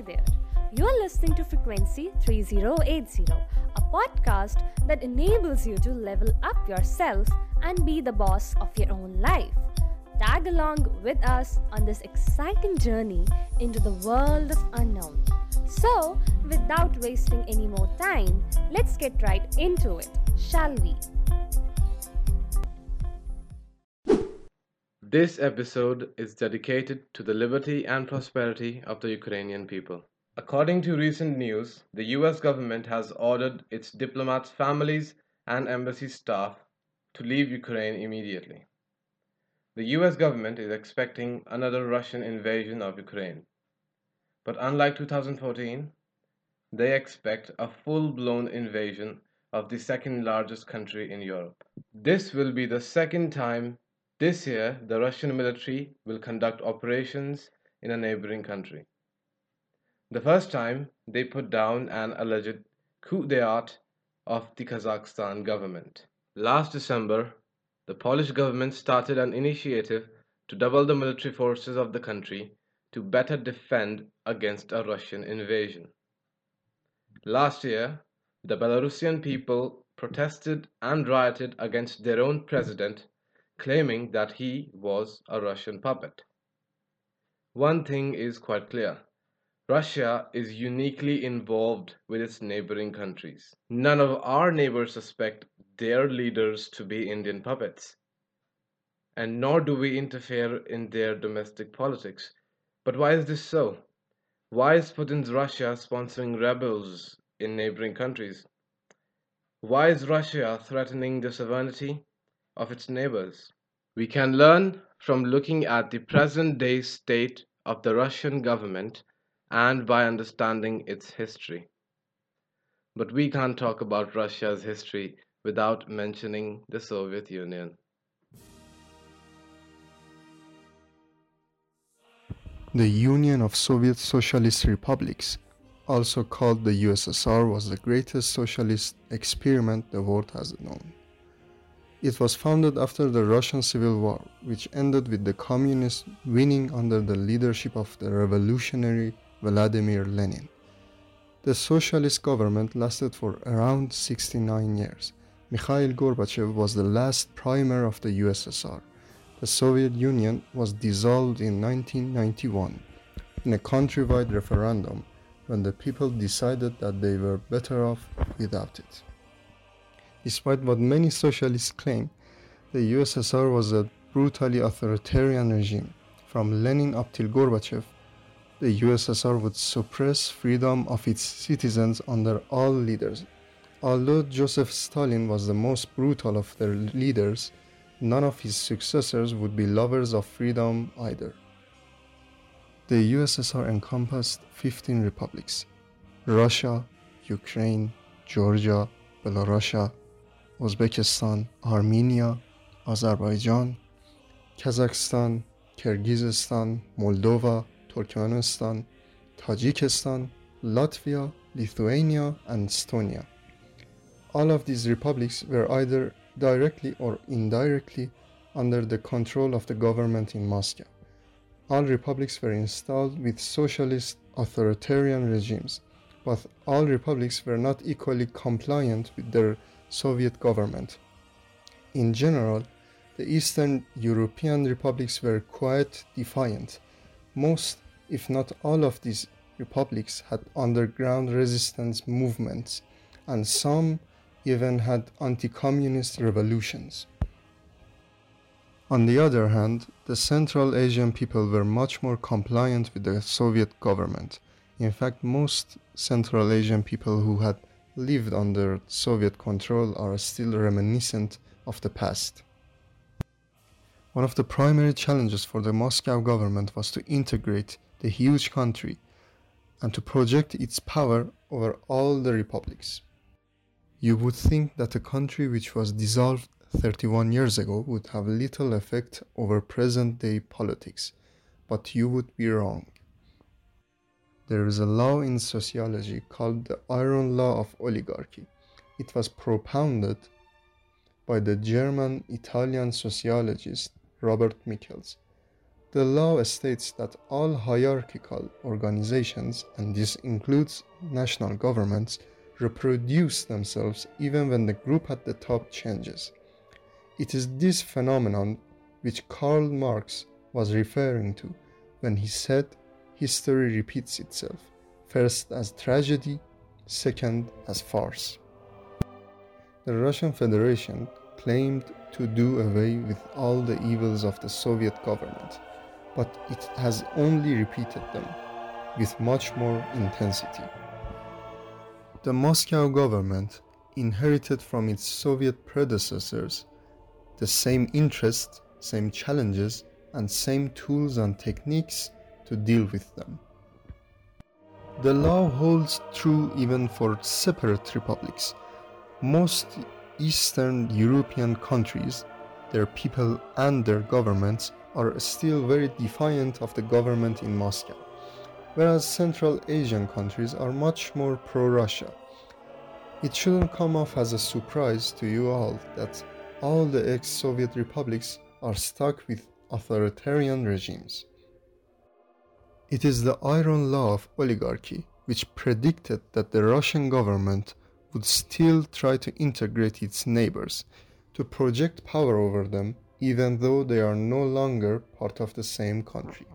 Hi there. You're listening to Frequency 3080, a podcast that enables you to level up yourself and be the boss of your own life. Tag along with us on this exciting journey into the world of unknown. So, without wasting any more time, let's get right into it, shall we? This episode is dedicated to the liberty and prosperity of the Ukrainian people. According to recent news, the US government has ordered its diplomats' families and embassy staff to leave Ukraine immediately. The US government is expecting another Russian invasion of Ukraine. But unlike 2014, they expect a full blown invasion of the second largest country in Europe. This will be the second time this year, the Russian military will conduct operations in a neighboring country. The first time, they put down an alleged coup d'etat of the Kazakhstan government. Last December, the Polish government started an initiative to double the military forces of the country to better defend against a Russian invasion. Last year, the Belarusian people protested and rioted against their own president claiming that he was a Russian puppet. One thing is quite clear. Russia is uniquely involved with its neighboring countries. None of our neighbors suspect their leaders to be Indian puppets. And nor do we interfere in their domestic politics. But why is this so? Why is Putin's Russia sponsoring rebels in neighboring countries? Why is Russia threatening the sovereignty of its neighbors. We can learn from looking at the present day state of the Russian government and by understanding its history. But we can't talk about Russia's history without mentioning the Soviet Union. The Union of Soviet Socialist Republics, also called the USSR, was the greatest socialist experiment the world has known. It was founded after the Russian Civil War, which ended with the communists winning under the leadership of the revolutionary Vladimir Lenin. The socialist government lasted for around 69 years. Mikhail Gorbachev was the last premier of the USSR. The Soviet Union was dissolved in 1991 in a countrywide referendum when the people decided that they were better off without it. Despite what many socialists claim, the USSR was a brutally authoritarian regime. From Lenin up till Gorbachev, the USSR would suppress freedom of its citizens under all leaders. Although Joseph Stalin was the most brutal of their leaders, none of his successors would be lovers of freedom either. The USSR encompassed 15 republics Russia, Ukraine, Georgia, Belarus, Uzbekistan, Armenia, Azerbaijan, Kazakhstan, Kyrgyzstan, Moldova, Turkmenistan, Tajikistan, Latvia, Lithuania, and Estonia. All of these republics were either directly or indirectly under the control of the government in Moscow. All republics were installed with socialist authoritarian regimes, but all republics were not equally compliant with their Soviet government. In general, the Eastern European republics were quite defiant. Most, if not all, of these republics had underground resistance movements, and some even had anti communist revolutions. On the other hand, the Central Asian people were much more compliant with the Soviet government. In fact, most Central Asian people who had lived under Soviet control are still reminiscent of the past. One of the primary challenges for the Moscow government was to integrate the huge country and to project its power over all the republics. You would think that a country which was dissolved 31 years ago would have little effect over present day politics, but you would be wrong. There is a law in sociology called the iron law of oligarchy. It was propounded by the German Italian sociologist Robert Michels. The law states that all hierarchical organizations, and this includes national governments, reproduce themselves even when the group at the top changes. It is this phenomenon which Karl Marx was referring to when he said history repeats itself, first as tragedy, second as farce. The Russian Federation claimed to do away with all the evils of the Soviet government, but it has only repeated them with much more intensity. The Moscow government inherited from its Soviet predecessors the same interests, same challenges, and same tools and techniques to deal with them. The law holds true even for separate republics. Most Eastern European countries, their people and their governments are still very defiant of the government in Moscow, whereas Central Asian countries are much more pro Russia. It shouldn't come off as a surprise to you all that all the ex Soviet republics are stuck with authoritarian regimes. It is the iron law of oligarchy which predicted that the Russian government would still try to integrate its neighbors, to project power over them, even though they are no longer part of the same country.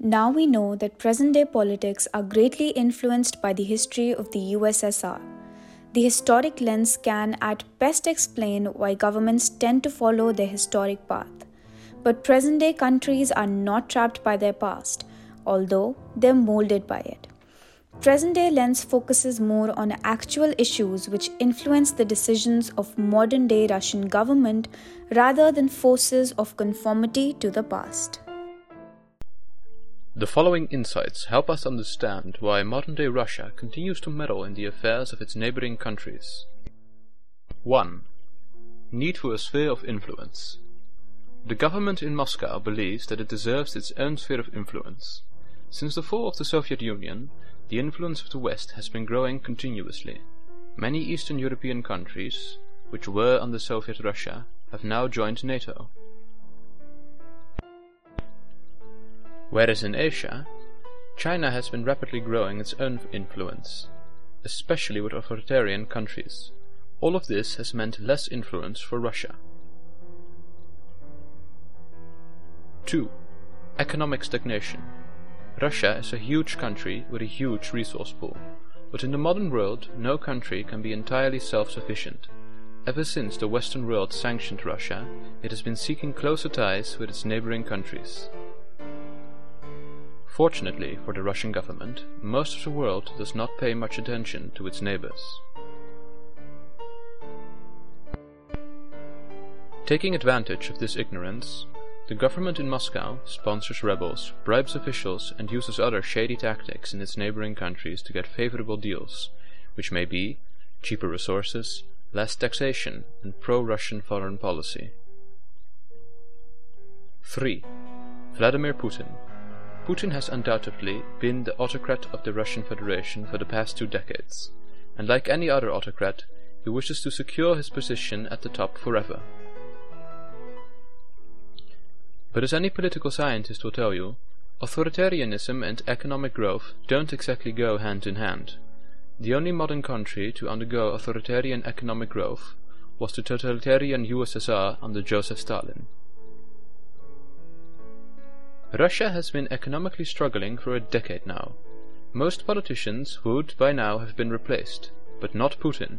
Now we know that present day politics are greatly influenced by the history of the USSR. The historic lens can at best explain why governments tend to follow their historic path. But present day countries are not trapped by their past, although they're molded by it. Present day lens focuses more on actual issues which influence the decisions of modern day Russian government rather than forces of conformity to the past. The following insights help us understand why modern day Russia continues to meddle in the affairs of its neighboring countries. 1. Need for a sphere of influence. The government in Moscow believes that it deserves its own sphere of influence. Since the fall of the Soviet Union, the influence of the West has been growing continuously. Many Eastern European countries, which were under Soviet Russia, have now joined NATO. Whereas in Asia, China has been rapidly growing its own influence, especially with authoritarian countries. All of this has meant less influence for Russia. 2. Economic stagnation. Russia is a huge country with a huge resource pool, but in the modern world no country can be entirely self-sufficient. Ever since the Western world sanctioned Russia, it has been seeking closer ties with its neighboring countries. Fortunately for the Russian government, most of the world does not pay much attention to its neighbors. Taking advantage of this ignorance, the government in Moscow sponsors rebels, bribes officials, and uses other shady tactics in its neighboring countries to get favorable deals, which may be cheaper resources, less taxation, and pro-Russian foreign policy. 3. Vladimir Putin Putin has undoubtedly been the autocrat of the Russian Federation for the past two decades, and like any other autocrat, he wishes to secure his position at the top forever. But as any political scientist will tell you, authoritarianism and economic growth don't exactly go hand in hand. The only modern country to undergo authoritarian economic growth was the totalitarian USSR under Joseph Stalin. Russia has been economically struggling for a decade now. Most politicians would by now have been replaced, but not Putin.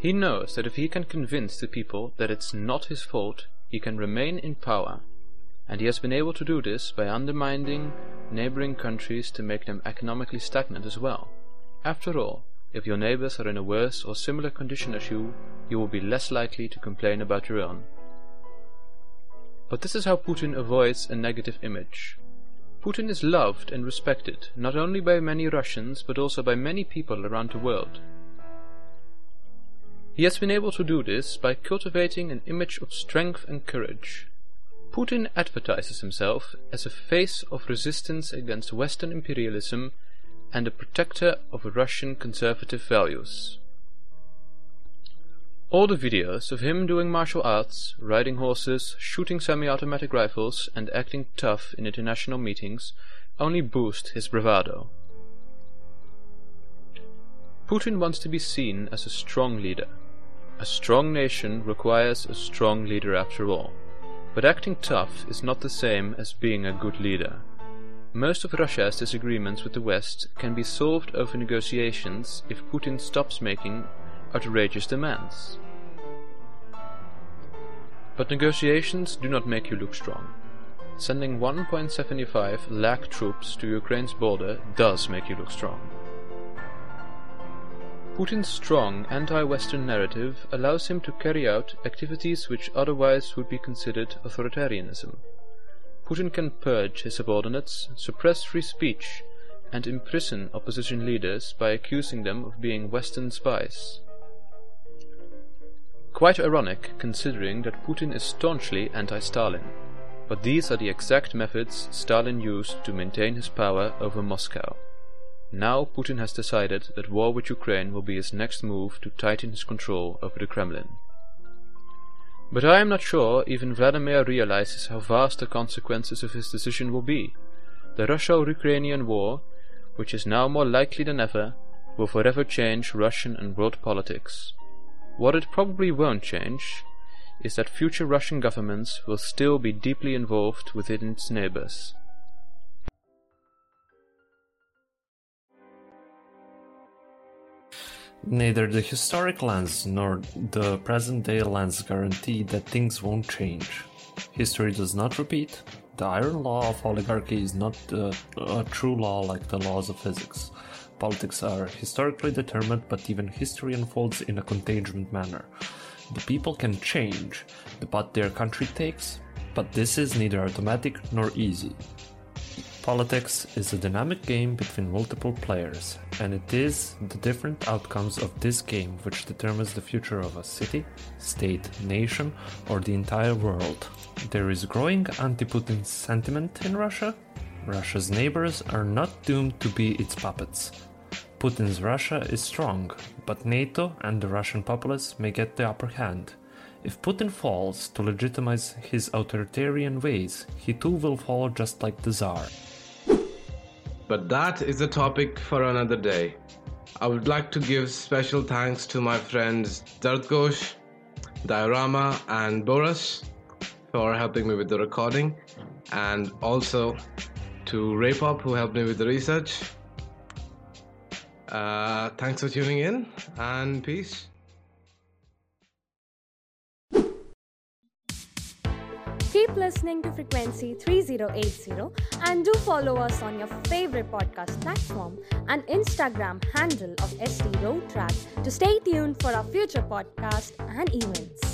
He knows that if he can convince the people that it's not his fault, he can remain in power, and he has been able to do this by undermining neighboring countries to make them economically stagnant as well. After all, if your neighbors are in a worse or similar condition as you, you will be less likely to complain about your own. But this is how Putin avoids a negative image. Putin is loved and respected not only by many Russians but also by many people around the world. He has been able to do this by cultivating an image of strength and courage. Putin advertises himself as a face of resistance against Western imperialism and a protector of Russian conservative values. All the videos of him doing martial arts, riding horses, shooting semi-automatic rifles, and acting tough in international meetings only boost his bravado. Putin wants to be seen as a strong leader. A strong nation requires a strong leader after all. But acting tough is not the same as being a good leader. Most of Russia's disagreements with the West can be solved over negotiations if Putin stops making outrageous demands. But negotiations do not make you look strong. Sending 1.75 lakh troops to Ukraine's border does make you look strong. Putin's strong anti-Western narrative allows him to carry out activities which otherwise would be considered authoritarianism. Putin can purge his subordinates, suppress free speech, and imprison opposition leaders by accusing them of being Western spies. Quite ironic, considering that Putin is staunchly anti-Stalin. But these are the exact methods Stalin used to maintain his power over Moscow. Now Putin has decided that war with Ukraine will be his next move to tighten his control over the Kremlin. But I am not sure even Vladimir realizes how vast the consequences of his decision will be. The Russo-Ukrainian war, which is now more likely than ever, will forever change Russian and world politics. What it probably won't change is that future Russian governments will still be deeply involved within its neighbors. Neither the historic lens nor the present day lens guarantee that things won't change. History does not repeat. The iron law of oligarchy is not uh, a true law like the laws of physics. Politics are historically determined, but even history unfolds in a contagion manner. The people can change the path their country takes, but this is neither automatic nor easy. Politics is a dynamic game between multiple players, and it is the different outcomes of this game which determines the future of a city, state, nation, or the entire world. There is growing anti Putin sentiment in Russia. Russia's neighbors are not doomed to be its puppets. Putin's Russia is strong, but NATO and the Russian populace may get the upper hand. If Putin falls to legitimize his authoritarian ways, he too will fall just like the Tsar. But that is a topic for another day. I would like to give special thanks to my friends Dardgosh, Diorama, and Boris for helping me with the recording, and also to Raypop who helped me with the research. Uh, thanks for tuning in, and peace. Keep listening to Frequency 3080 and do follow us on your favorite podcast platform and Instagram handle of SD Road Track to stay tuned for our future podcast and events.